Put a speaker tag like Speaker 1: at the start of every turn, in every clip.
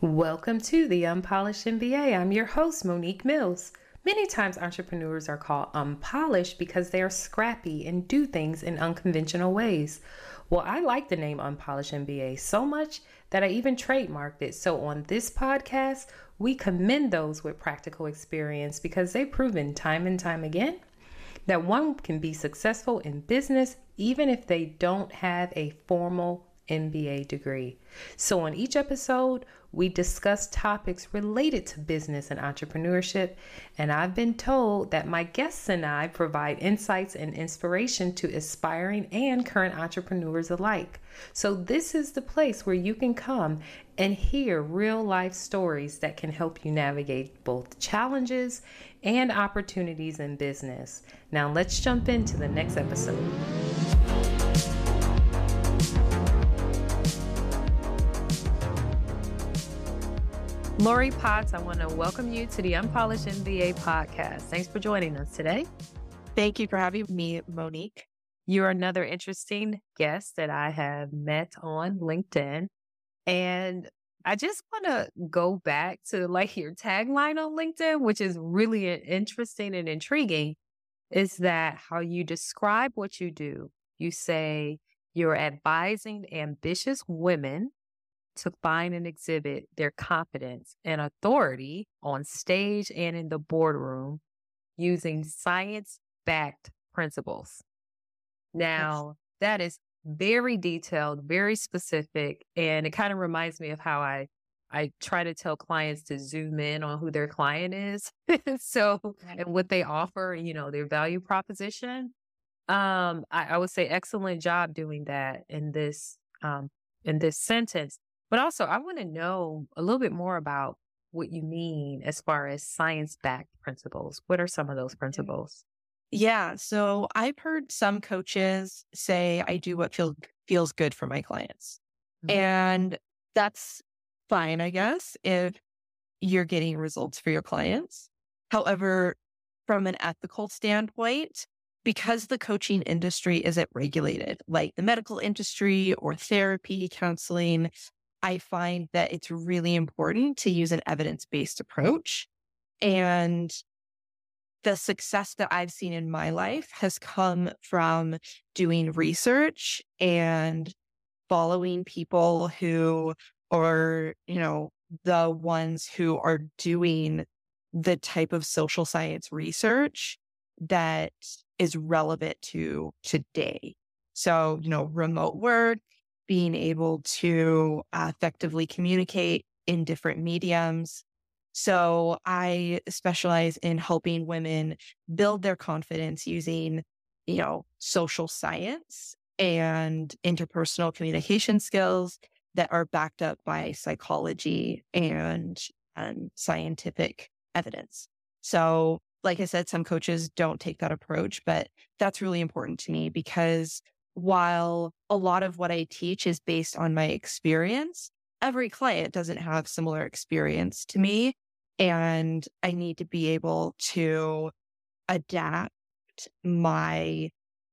Speaker 1: Welcome to the Unpolished MBA. I'm your host, Monique Mills. Many times entrepreneurs are called unpolished because they are scrappy and do things in unconventional ways. Well, I like the name Unpolished MBA so much that I even trademarked it. So on this podcast, we commend those with practical experience because they've proven time and time again that one can be successful in business even if they don't have a formal MBA degree. So, on each episode, we discuss topics related to business and entrepreneurship. And I've been told that my guests and I provide insights and inspiration to aspiring and current entrepreneurs alike. So, this is the place where you can come and hear real life stories that can help you navigate both challenges and opportunities in business. Now, let's jump into the next episode. Lori Potts, I want to welcome you to the Unpolished MBA podcast. Thanks for joining us today.
Speaker 2: Thank you for having me, Monique.
Speaker 1: You're another interesting guest that I have met on LinkedIn. And I just want to go back to like your tagline on LinkedIn, which is really interesting and intriguing, is that how you describe what you do. You say you're advising ambitious women to find and exhibit their confidence and authority on stage and in the boardroom using science backed principles. Now, that is very detailed, very specific, and it kind of reminds me of how I I try to tell clients to zoom in on who their client is. so, and what they offer, you know, their value proposition. Um, I, I would say excellent job doing that in this um in this sentence. But also, I want to know a little bit more about what you mean as far as science backed principles. What are some of those principles?
Speaker 2: Yeah. So I've heard some coaches say, I do what feel, feels good for my clients. Mm-hmm. And that's fine, I guess, if you're getting results for your clients. However, from an ethical standpoint, because the coaching industry isn't regulated like the medical industry or therapy, counseling, I find that it's really important to use an evidence based approach. And the success that I've seen in my life has come from doing research and following people who are, you know, the ones who are doing the type of social science research that is relevant to today. So, you know, remote work, being able to uh, effectively communicate in different mediums. So I specialize in helping women build their confidence using, you know, social science and interpersonal communication skills that are backed up by psychology and, and scientific evidence. So, like I said, some coaches don't take that approach, but that's really important to me because while a lot of what I teach is based on my experience, every client doesn't have similar experience to me. And I need to be able to adapt my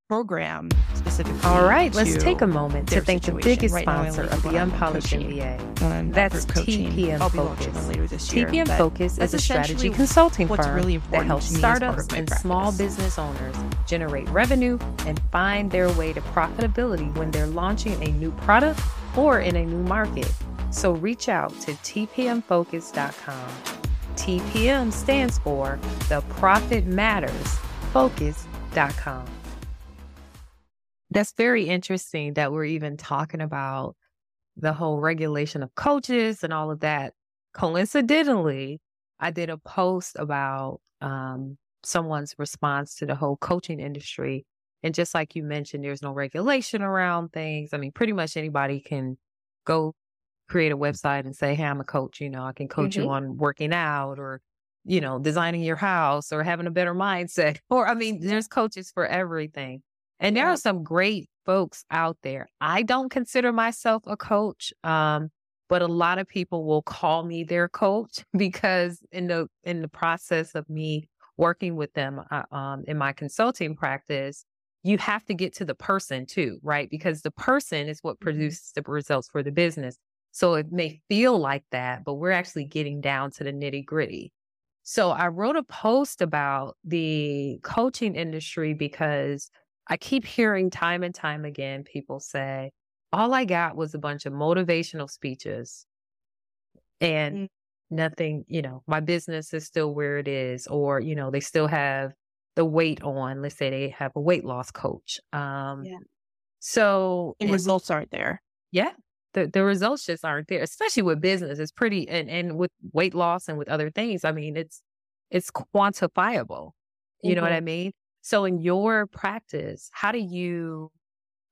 Speaker 2: program specifically.
Speaker 1: All right, let's take a moment to thank the biggest right sponsor of the Unpolished MBA. That's TPM Focus. TPM Focus is a strategy consulting firm really that helps startups and practice. small business owners generate revenue and find their way to profitability when they're launching a new product or in a new market. So reach out to tpmfocus.com. TPM stands for The Profit Matters Focus.com. That's very interesting that we're even talking about the whole regulation of coaches and all of that. Coincidentally, I did a post about um, someone's response to the whole coaching industry. And just like you mentioned, there's no regulation around things. I mean, pretty much anybody can go create a website and say, Hey, I'm a coach. You know, I can coach mm-hmm. you on working out or, you know, designing your house or having a better mindset. Or, I mean, there's coaches for everything. And there are some great folks out there. I don't consider myself a coach. Um, but a lot of people will call me their coach because in the in the process of me working with them uh, um, in my consulting practice you have to get to the person too right because the person is what mm-hmm. produces the results for the business So it may feel like that, but we're actually getting down to the nitty gritty. So I wrote a post about the coaching industry because I keep hearing time and time again people say, all I got was a bunch of motivational speeches and mm. nothing, you know, my business is still where it is, or, you know, they still have the weight on. Let's say they have a weight loss coach. Um, yeah. So
Speaker 2: and results aren't there.
Speaker 1: Yeah. The, the results just aren't there, especially with business. It's pretty and, and with weight loss and with other things. I mean, it's it's quantifiable. You mm-hmm. know what mm-hmm. I mean? So in your practice, how do you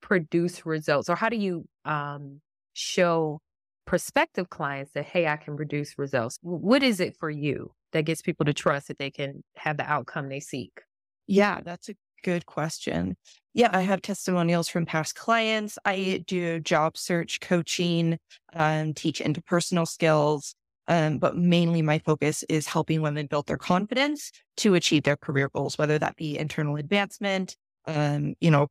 Speaker 1: produce results or how do you um, show prospective clients that, hey, I can produce results? What is it for you that gets people to trust that they can have the outcome they seek?
Speaker 2: Yeah, that's a good question. Yeah, I have testimonials from past clients. I do job search coaching, um, teach interpersonal skills. Um, but mainly my focus is helping women build their confidence to achieve their career goals, whether that be internal advancement, um, you know,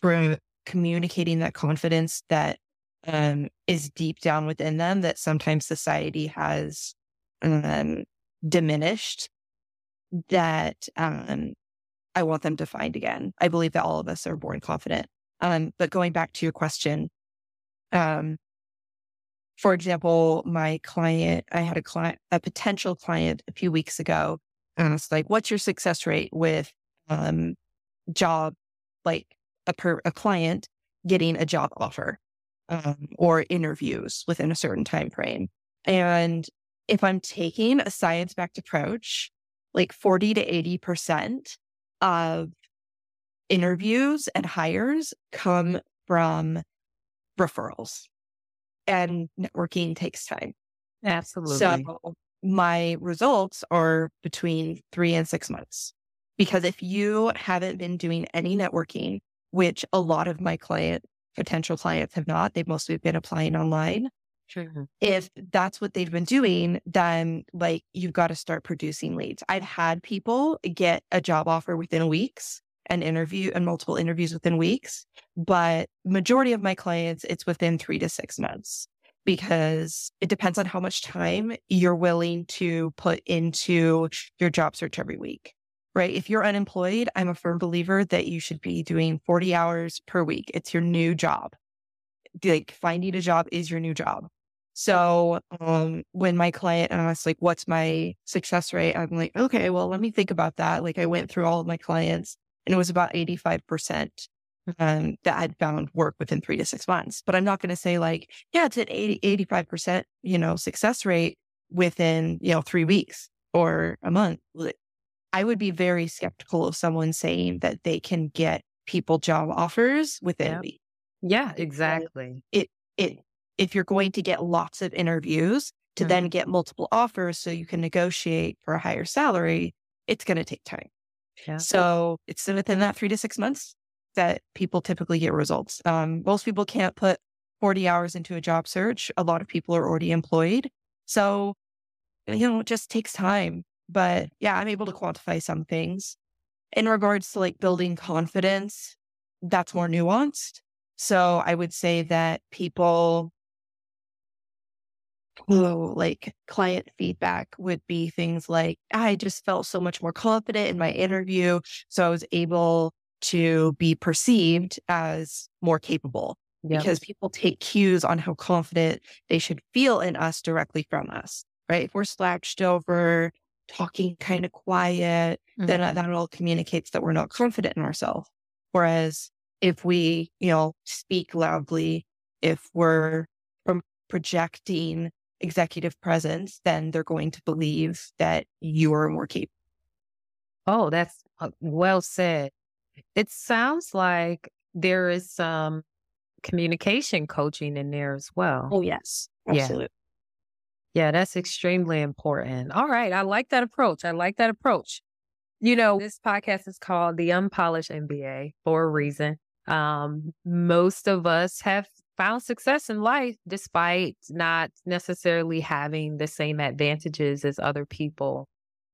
Speaker 2: through communicating that confidence that um, is deep down within them that sometimes society has um, diminished that um, I want them to find again. I believe that all of us are born confident. Um, but going back to your question, um, for example, my client, I had a client, a potential client a few weeks ago, and like, what's your success rate with um, job, like a per a client getting a job offer um, or interviews within a certain time frame? And if I'm taking a science backed approach, like 40 to 80% of interviews and hires come from referrals and networking takes time.
Speaker 1: Absolutely.
Speaker 2: So my results are between three and six months. Because if you haven't been doing any networking, which a lot of my client, potential clients have not, they've mostly been applying online. Sure. If that's what they've been doing, then like you've got to start producing leads. I've had people get a job offer within weeks and interview and multiple interviews within weeks, but majority of my clients, it's within three to six months because it depends on how much time you're willing to put into your job search every week. Right. If you're unemployed, I'm a firm believer that you should be doing 40 hours per week. It's your new job. Like finding a job is your new job. So um, when my client asked, like, what's my success rate? I'm like, okay, well, let me think about that. Like, I went through all of my clients and it was about 85% um, that I'd found work within three to six months. But I'm not going to say like, yeah, it's an 80, 85%, you know, success rate within, you know, three weeks or a month. I would be very skeptical of someone saying that they can get people job offers within
Speaker 1: yeah.
Speaker 2: a week.
Speaker 1: Yeah, exactly.
Speaker 2: It, it, if you're going to get lots of interviews to mm-hmm. then get multiple offers so you can negotiate for a higher salary, it's going to take time. So it's within that three to six months that people typically get results. Um, most people can't put 40 hours into a job search. A lot of people are already employed. So, you know, it just takes time. But yeah, I'm able to quantify some things. In regards to like building confidence, that's more nuanced. So I would say that people oh, like client feedback would be things like, I just felt so much more confident in my interview. So I was able to be perceived as more capable yep. because people take cues on how confident they should feel in us directly from us, right? If we're slouched over, talking kind of quiet, mm-hmm. then that all communicates that we're not confident in ourselves. Whereas if we, you know, speak loudly, if we're projecting executive presence, then they're going to believe that you're more capable.
Speaker 1: Oh, that's uh, well said. It sounds like there is some communication coaching in there as well.
Speaker 2: Oh, yes. Absolutely.
Speaker 1: Yeah. Yeah, that's extremely important. All right. I like that approach. I like that approach. You know, this podcast is called The Unpolished MBA for a reason. Um, most of us have found success in life despite not necessarily having the same advantages as other people,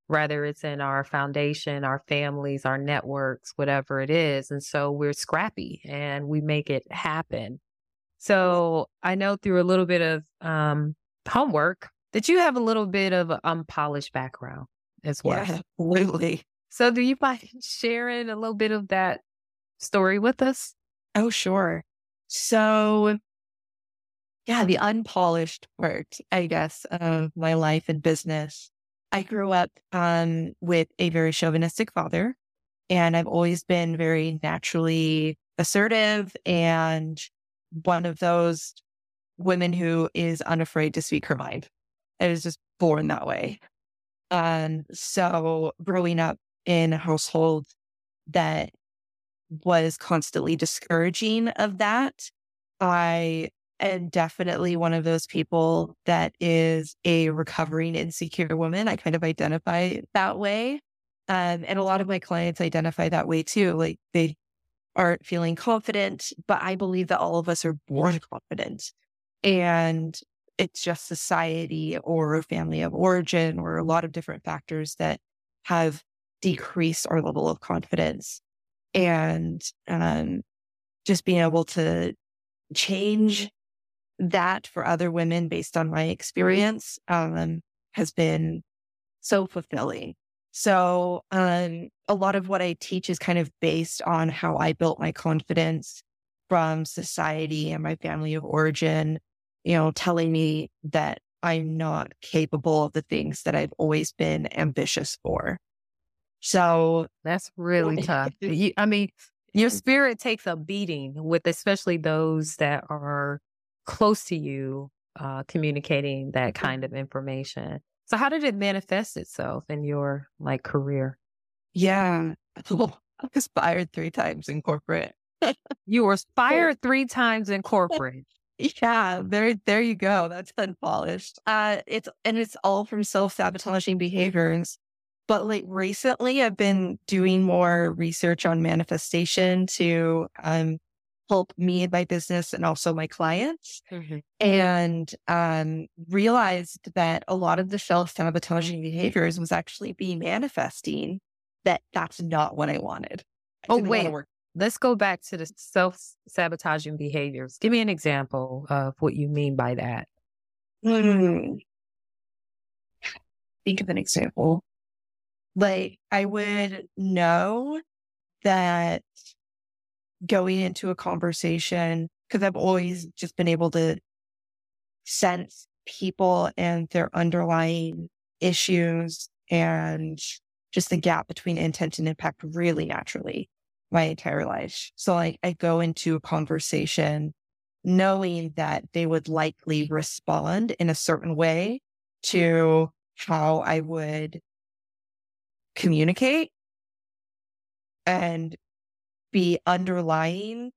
Speaker 1: whether it's in our foundation, our families, our networks, whatever it is. And so we're scrappy and we make it happen. So I know through a little bit of um, homework that you have a little bit of an unpolished background as well.
Speaker 2: Yeah, absolutely.
Speaker 1: So do you mind sharing a little bit of that story with us?
Speaker 2: Oh, sure. So yeah, the unpolished part, I guess, of my life and business. I grew up um, with a very chauvinistic father, and I've always been very naturally assertive and one of those women who is unafraid to speak her mind. I was just born that way. And so growing up in a household that was constantly discouraging of that, I am definitely one of those people that is a recovering insecure woman. I kind of identify that way. Um, and a lot of my clients identify that way too. Like they aren't feeling confident, but I believe that all of us are born confident. And it's just society or family of origin or a lot of different factors that have decreased our level of confidence. And um, just being able to change that for other women based on my experience um, has been so fulfilling. So, um, a lot of what I teach is kind of based on how I built my confidence from society and my family of origin, you know, telling me that I'm not capable of the things that I've always been ambitious for. So
Speaker 1: that's really tough. You, I mean, your spirit takes a beating with especially those that are close to you uh, communicating that kind of information. So how did it manifest itself in your like career?
Speaker 2: Yeah. Well, I was fired three times in corporate.
Speaker 1: you were fired three times in corporate.
Speaker 2: Yeah, there there you go. That's unpolished. Uh it's and it's all from self-sabotaging behaviors. But like recently I've been doing more research on manifestation to um help me and my business and also my clients mm-hmm. and um, realized that a lot of the self-sabotaging behaviors was actually be manifesting that that's not what I wanted. I
Speaker 1: oh, wait. Let's go back to the self-sabotaging behaviors. Give me an example of what you mean by that.
Speaker 2: Mm. Think of an example. Like I would know that going into a conversation because I've always just been able to sense people and their underlying issues and just the gap between intent and impact really naturally my entire life. So like I go into a conversation knowing that they would likely respond in a certain way to how I would communicate and be underlying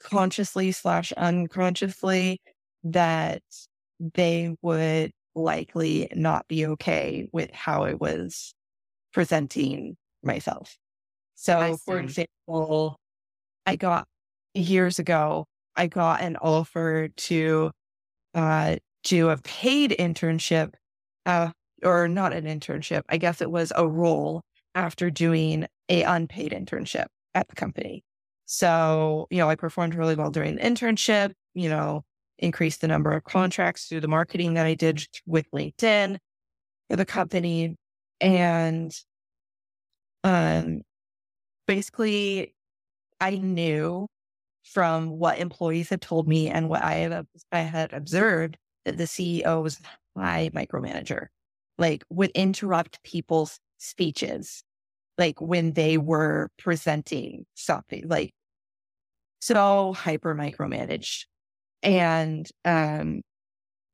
Speaker 2: consciously slash unconsciously that they would likely not be okay with how I was presenting myself. So, for example, I got years ago, I got an offer to uh, do a paid internship, uh, or not an internship. I guess it was a role after doing a unpaid internship at the company. So, you know, I performed really well during the internship, you know, increased the number of contracts through the marketing that I did with LinkedIn for the company. And um basically I knew from what employees had told me and what I I had observed that the CEO was high micromanager, like would interrupt people's speeches like when they were presenting something like so hyper micromanaged. And, um,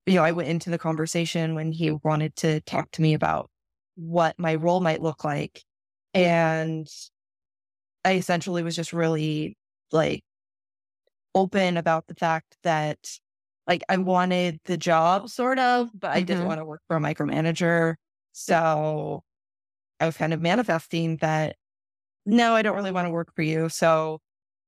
Speaker 2: you know, I went into the conversation when he wanted to talk to me about what my role might look like. And I essentially was just really like open about the fact that like I wanted the job sort of, but I mm-hmm. didn't want to work for a micromanager. So I was kind of manifesting that, no, I don't really want to work for you. So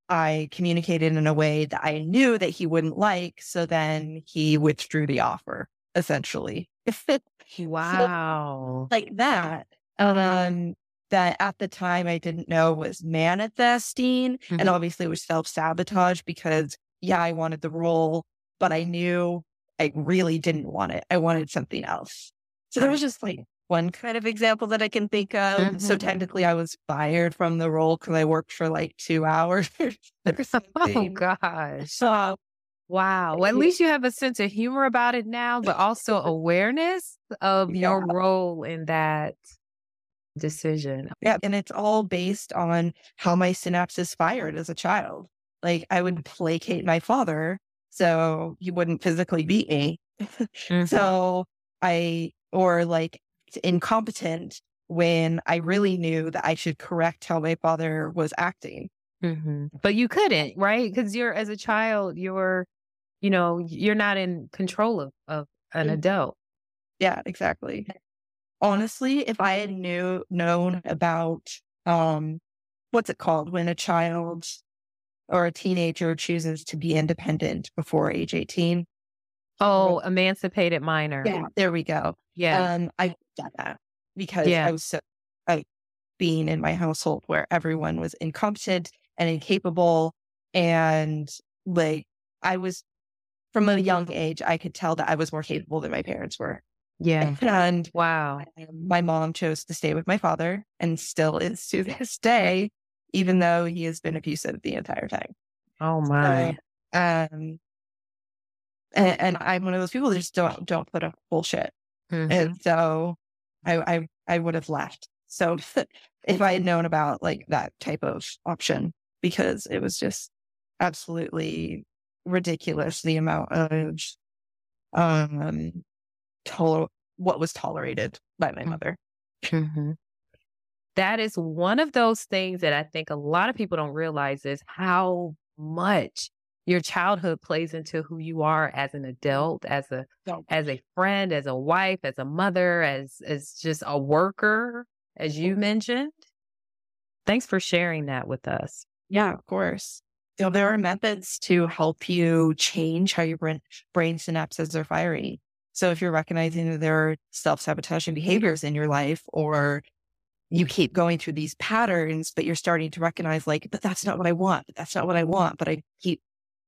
Speaker 2: I communicated in a way that I knew that he wouldn't like. So then he withdrew the offer, essentially.
Speaker 1: wow.
Speaker 2: So, like that. Um, that at the time I didn't know was manifesting. Mm-hmm. And obviously it was self sabotage because yeah, I wanted the role, but I knew I really didn't want it. I wanted something else. So there was just like one kind of example that I can think of. Mm-hmm. So technically, I was fired from the role because I worked for like two hours.
Speaker 1: oh gosh! So, wow. Well, at least you have a sense of humor about it now, but also awareness of yeah. your role in that decision.
Speaker 2: Yeah, and it's all based on how my synapses fired as a child. Like I would placate my father so he wouldn't physically beat me. mm-hmm. So I, or like incompetent when I really knew that I should correct how my father was acting.
Speaker 1: Mm-hmm. But you couldn't, right? Because you're, as a child, you're, you know, you're not in control of, of an mm-hmm. adult.
Speaker 2: Yeah, exactly. Honestly, if I had knew known about um what's it called when a child or a teenager chooses to be independent before age 18.
Speaker 1: Oh, emancipated minor.
Speaker 2: Yeah, there we go.
Speaker 1: Yeah.
Speaker 2: Um, I got that because yeah. I was so, I, being in my household where everyone was incompetent and incapable. And like, I was from a young age, I could tell that I was more capable than my parents were.
Speaker 1: Yeah.
Speaker 2: And
Speaker 1: wow.
Speaker 2: My mom chose to stay with my father and still is to this day, even though he has been abusive the entire time.
Speaker 1: Oh my.
Speaker 2: So, um, and, and, I'm one of those people that just don't don't put up bullshit. Mm-hmm. And so I, I, I would have left. So if I had known about like that type of option, because it was just absolutely ridiculous the amount of um toler- what was tolerated by my mm. mother.
Speaker 1: Mm-hmm. That is one of those things that I think a lot of people don't realize is how much your childhood plays into who you are as an adult, as a as a friend, as a wife, as a mother, as as just a worker, as you mentioned. Thanks for sharing that with us.
Speaker 2: Yeah, of course. So there are methods to help you change how your brain, brain synapses are firing. So if you're recognizing that there are self-sabotaging behaviors in your life or you keep going through these patterns, but you're starting to recognize like, but that's not what I want. That's not what I want. But I keep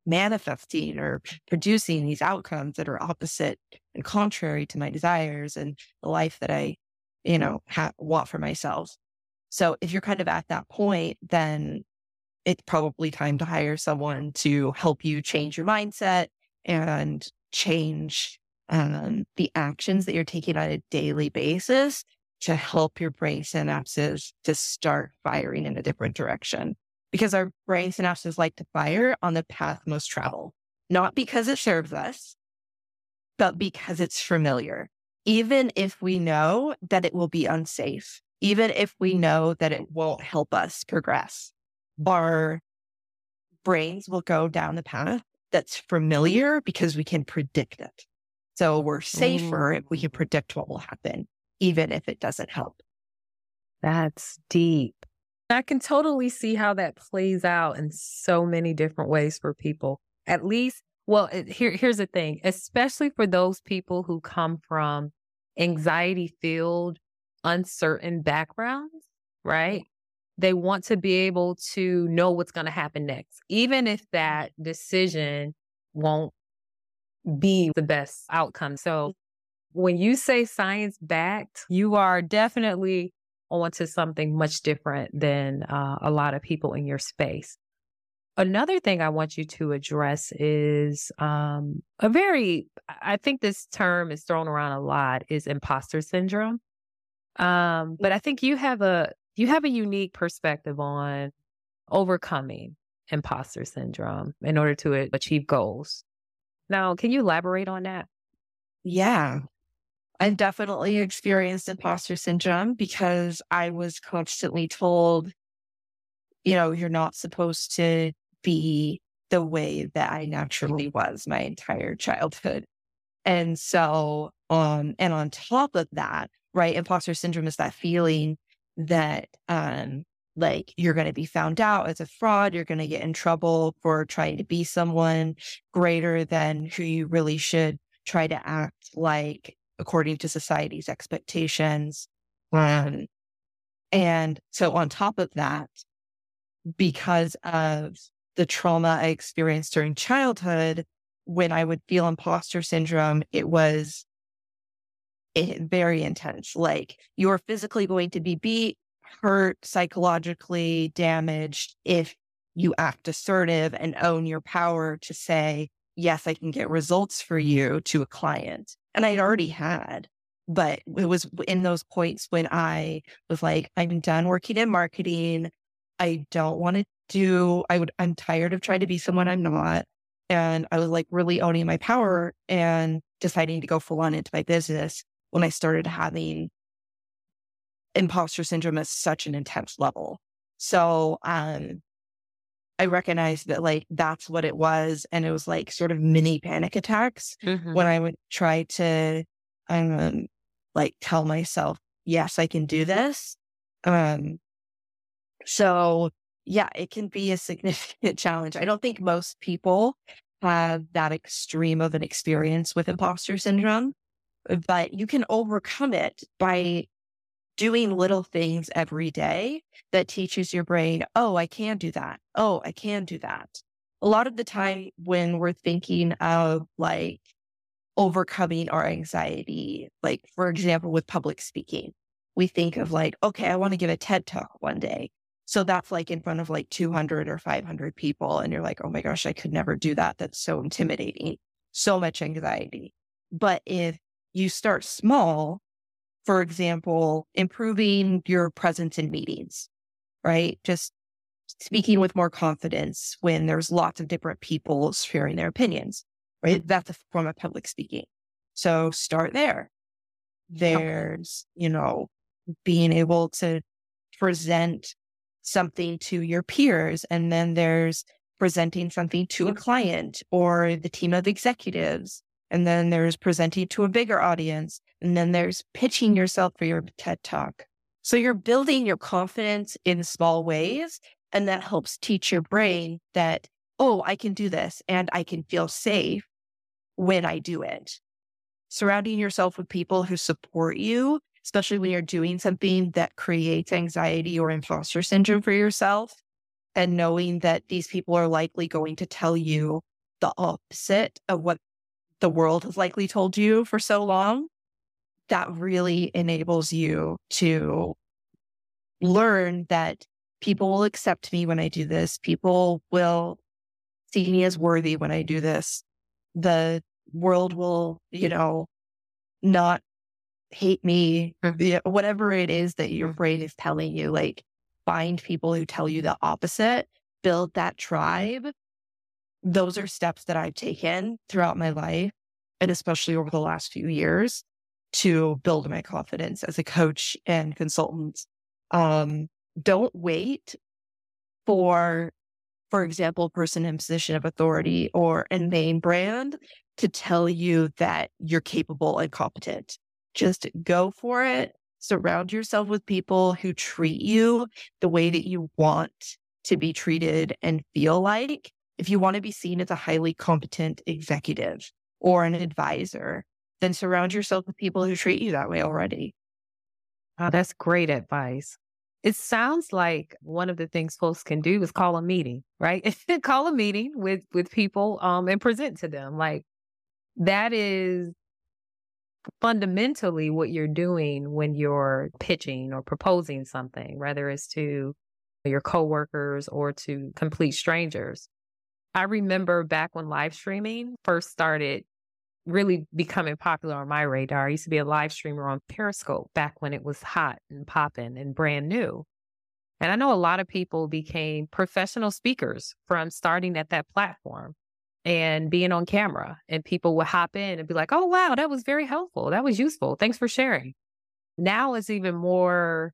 Speaker 2: manifesting or producing these outcomes that are opposite and contrary to my desires and the life that I, you know, ha- want for myself. So if you're kind of at that point, then it's probably time to hire someone to help you change your mindset and change um, the actions that you're taking on a daily basis to help your brain synapses to start firing in a different direction because our brain synapses like to fire on the path most traveled, not because it serves us, but because it's familiar. Even if we know that it will be unsafe, even if we know that it won't help us progress, our brains will go down the path that's familiar because we can predict it. So we're safer if we can predict what will happen, even if it doesn't help.
Speaker 1: That's deep. I can totally see how that plays out in so many different ways for people. At least, well, here, here's the thing, especially for those people who come from anxiety filled, uncertain backgrounds, right? They want to be able to know what's going to happen next, even if that decision won't be the best outcome. So when you say science backed, you are definitely onto something much different than uh, a lot of people in your space. Another thing I want you to address is um, a very, I think this term is thrown around a lot, is imposter syndrome. Um, but I think you have a you have a unique perspective on overcoming imposter syndrome in order to achieve goals. Now, can you elaborate on that?
Speaker 2: Yeah. I've definitely experienced imposter syndrome because I was constantly told, you know, you're not supposed to be the way that I naturally was my entire childhood. And so, um, and on top of that, right, imposter syndrome is that feeling that, um, like you're going to be found out as a fraud. You're going to get in trouble for trying to be someone greater than who you really should try to act like according to society's expectations. Um, and so on top of that, because of the trauma I experienced during childhood, when I would feel imposter syndrome, it was it, very intense. Like you're physically going to be beat, hurt, psychologically damaged if you act assertive and own your power to say, yes, I can get results for you to a client. And I'd already had, but it was in those points when I was like, I'm done working in marketing. I don't want to do, I would, I'm tired of trying to be someone I'm not. And I was like really owning my power and deciding to go full on into my business when I started having imposter syndrome at such an intense level. So, um, I recognized that like that's what it was. And it was like sort of mini panic attacks mm-hmm. when I would try to, I'm um, like tell myself, yes, I can do this. Um, so yeah, it can be a significant challenge. I don't think most people have that extreme of an experience with imposter syndrome, but you can overcome it by doing little things every day that teaches your brain, oh, I can do that. Oh, I can do that. A lot of the time when we're thinking of like overcoming our anxiety, like for example, with public speaking, we think of like, okay, I want to give a TED talk one day. So that's like in front of like 200 or 500 people. And you're like, oh my gosh, I could never do that. That's so intimidating, so much anxiety. But if you start small, for example, improving your presence in meetings, right? Just speaking with more confidence when there's lots of different people sharing their opinions, right? That's a form of public speaking. So start there. There's, you know, being able to present something to your peers. And then there's presenting something to a client or the team of executives. And then there's presenting to a bigger audience. And then there's pitching yourself for your TED talk. So you're building your confidence in small ways. And that helps teach your brain that, oh, I can do this and I can feel safe when I do it. Surrounding yourself with people who support you especially when you're doing something that creates anxiety or imposter syndrome for yourself and knowing that these people are likely going to tell you the opposite of what the world has likely told you for so long, that really enables you to learn that people will accept me when I do this. People will see me as worthy when I do this. The world will, you know, not hate me, hmm. whatever it is that your hmm. brain is telling you, like find people who tell you the opposite, build that tribe. Those are steps that I've taken throughout my life and especially over the last few years to build my confidence as a coach and consultant. Um, don't wait for, for example, a person in position of authority or a name brand to tell you that you're capable and competent. Just go for it. Surround yourself with people who treat you the way that you want to be treated and feel like. If you want to be seen as a highly competent executive or an advisor, then surround yourself with people who treat you that way already.
Speaker 1: Oh, that's great advice. It sounds like one of the things folks can do is call a meeting, right? call a meeting with with people um and present to them. Like that is fundamentally what you're doing when you're pitching or proposing something, whether it's to your coworkers or to complete strangers. I remember back when live streaming first started really becoming popular on my radar. I used to be a live streamer on Periscope back when it was hot and popping and brand new. And I know a lot of people became professional speakers from starting at that platform and being on camera and people would hop in and be like, oh, wow, that was very helpful. That was useful. Thanks for sharing. Now it's even more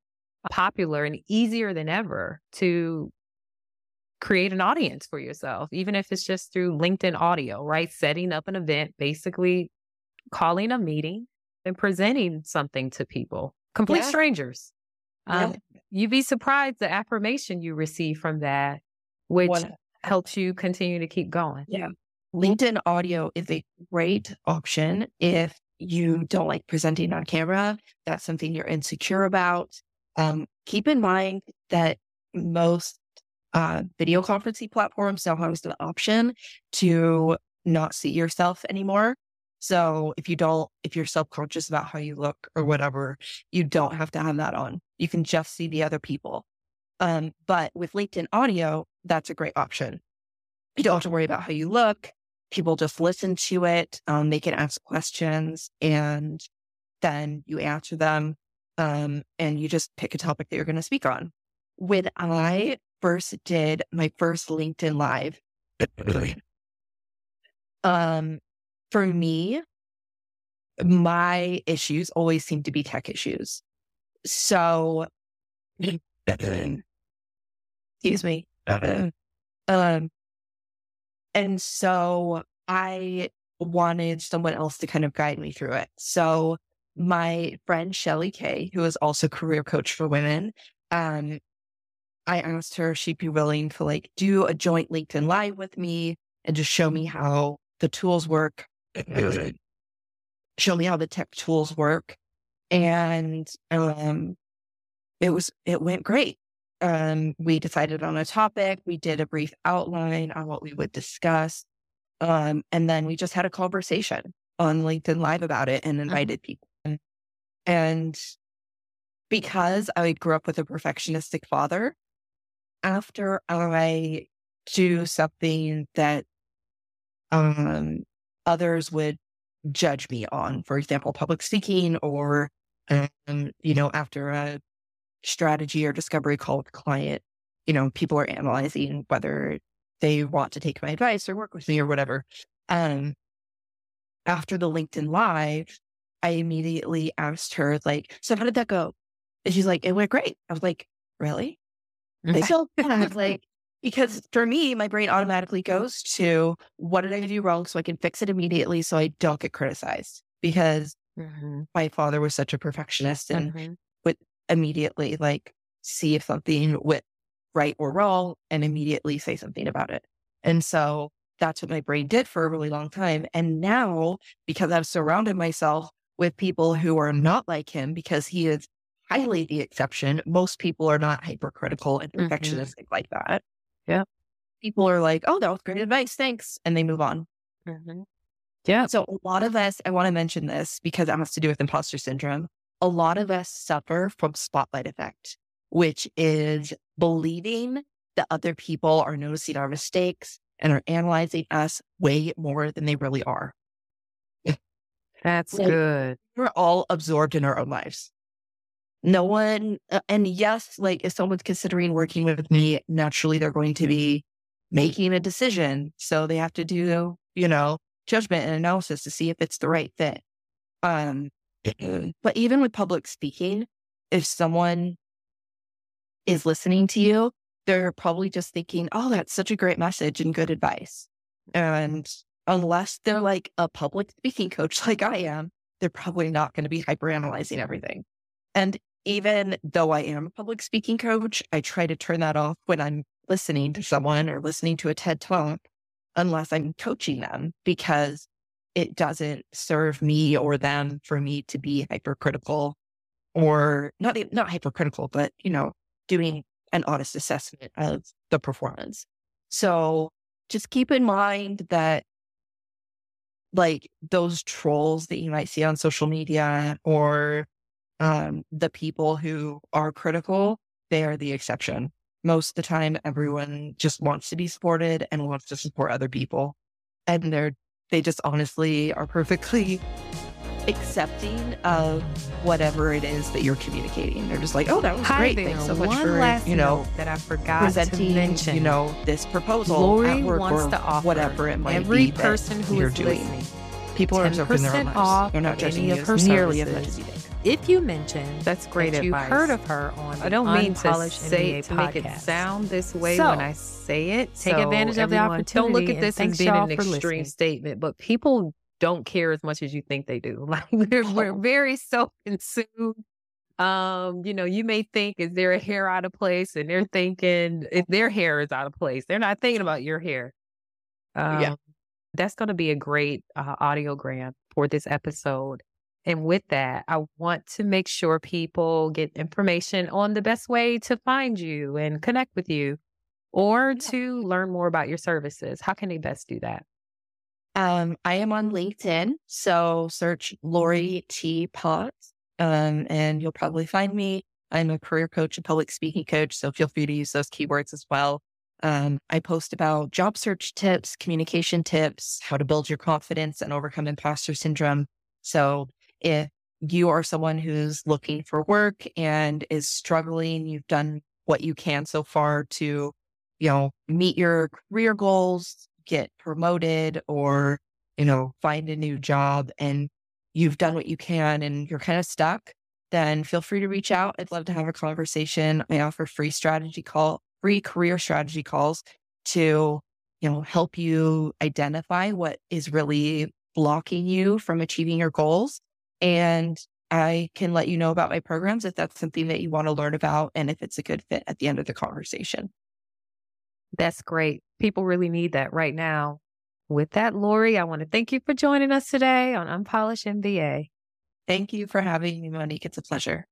Speaker 1: popular and easier than ever to create an audience for yourself, even if it's just through LinkedIn audio, right? Setting up an event, basically calling a meeting and presenting something to people, complete yeah. strangers. Um, yeah. You'd be surprised the affirmation you receive from that, which helps you continue to keep going.
Speaker 2: Yeah. LinkedIn audio is a great option if you don't like presenting on camera. That's something you're insecure about. Um, keep in mind that most uh, video conferencing platforms now has an option to not see yourself anymore. So if you don't, if you're self conscious about how you look or whatever, you don't have to have that on. You can just see the other people. Um, but with LinkedIn audio, that's a great option. You don't have to worry about how you look. People just listen to it. Um, they can ask questions and then you answer them. Um, and you just pick a topic that you're going to speak on. When I first did my first LinkedIn live, um, for me, my issues always seem to be tech issues. So, excuse me. um, and so I wanted someone else to kind of guide me through it. So my friend Shelly Kay, who is also career coach for women, um, I asked her if she'd be willing to like do a joint LinkedIn live with me and just show me how the tools work show me how the tech tools work. And um, it was, it went great. Um, we decided on a topic. We did a brief outline on what we would discuss. Um, and then we just had a conversation on LinkedIn Live about it and uh-huh. invited people. And because I grew up with a perfectionistic father, after I do something that um, others would judge me on, for example, public speaking or, um, you know, after a strategy or discovery call with a client, you know, people are analyzing whether they want to take my advice or work with me or whatever. Um, after the LinkedIn live, I immediately asked her, like, so how did that go? And she's like, it went great. I was like, really? They feel bad. like, because for me, my brain automatically goes to what did I do wrong so I can fix it immediately so I don't get criticized. Because mm-hmm. my father was such a perfectionist and mm-hmm. would immediately like see if something went right or wrong and immediately say something about it. And so that's what my brain did for a really long time. And now, because I've surrounded myself with people who are not like him, because he is highly the exception, most people are not hypercritical and mm-hmm. perfectionistic mm-hmm. like that.
Speaker 1: Yeah.
Speaker 2: People are like, oh, that was great advice. Thanks. And they move on.
Speaker 1: Mm-hmm. Yeah.
Speaker 2: So a lot of us, I want to mention this because it has to do with imposter syndrome. A lot of us suffer from spotlight effect, which is believing that other people are noticing our mistakes and are analyzing us way more than they really are.
Speaker 1: That's like, good.
Speaker 2: We're all absorbed in our own lives no one, uh, and yes, like if someone's considering working with me, naturally they're going to be making a decision. So they have to do, you know, judgment and analysis to see if it's the right fit. Um, but even with public speaking, if someone is listening to you, they're probably just thinking, oh, that's such a great message and good advice. And unless they're like a public speaking coach like I am, they're probably not going to be hyper analyzing everything. And even though I am a public speaking coach, I try to turn that off when I'm listening to someone or listening to a TED talk, unless I'm coaching them, because it doesn't serve me or them for me to be hypercritical or not, not hypercritical, but, you know, doing an honest assessment of the performance. So just keep in mind that like those trolls that you might see on social media or um, the people who are critical, they are the exception. Most of the time, everyone just wants to be supported and wants to support other people. And they're, they just honestly are perfectly accepting of whatever it is that you're communicating. They're just like, oh, that was
Speaker 1: Hi
Speaker 2: great.
Speaker 1: There.
Speaker 2: Thanks so much
Speaker 1: One
Speaker 2: for, you know,
Speaker 1: that I forgot
Speaker 2: presenting,
Speaker 1: to mention.
Speaker 2: you know, this proposal
Speaker 1: Lori
Speaker 2: at work
Speaker 1: wants
Speaker 2: or
Speaker 1: to offer
Speaker 2: whatever it might be.
Speaker 1: every
Speaker 2: be
Speaker 1: person who
Speaker 2: you're
Speaker 1: is
Speaker 2: doing.
Speaker 1: listening.
Speaker 2: People are absorbed in their own lives. They're not judging you nearly as much as you think
Speaker 1: if you mention
Speaker 2: that's great
Speaker 1: that
Speaker 2: advice.
Speaker 1: you've heard of her on
Speaker 2: I don't mean to
Speaker 1: say
Speaker 2: to make it sound this way
Speaker 1: so,
Speaker 2: when I say it.
Speaker 1: Take
Speaker 2: so
Speaker 1: advantage of the opportunity.
Speaker 2: Don't look at this as being an extreme
Speaker 1: listening.
Speaker 2: statement, but people don't care as much as you think they do. Like we're, we're very self-consumed. Um, you know, you may think, is there a hair out of place? And they're thinking if their hair is out of place, they're not thinking about your hair. Um, yeah. That's going to be a great uh, audiogram for this episode. And with that, I want to make sure people get information on the best way to find you and connect with you.
Speaker 1: or to learn more about your services? How can they best do that?
Speaker 2: Um, I am on LinkedIn, so search Lori T. Potts, um, and you'll probably find me. I'm a career coach and public speaking coach, so feel free to use those keywords as well. Um, I post about job search tips, communication tips, how to build your confidence and overcome imposter syndrome. So if you are someone who's looking for work and is struggling, you've done what you can so far to, you know, meet your career goals, get promoted or, you know, find a new job and you've done what you can and you're kind of stuck, then feel free to reach out. I'd love to have a conversation. I offer free strategy call, free career strategy calls to, you know, help you identify what is really blocking you from achieving your goals. And I can let you know about my programs if that's something that you want to learn about and if it's a good fit at the end of the conversation.
Speaker 1: That's great. People really need that right now. With that, Lori, I want to thank you for joining us today on Unpolished MBA.
Speaker 2: Thank you for having me, Monique. It's a pleasure.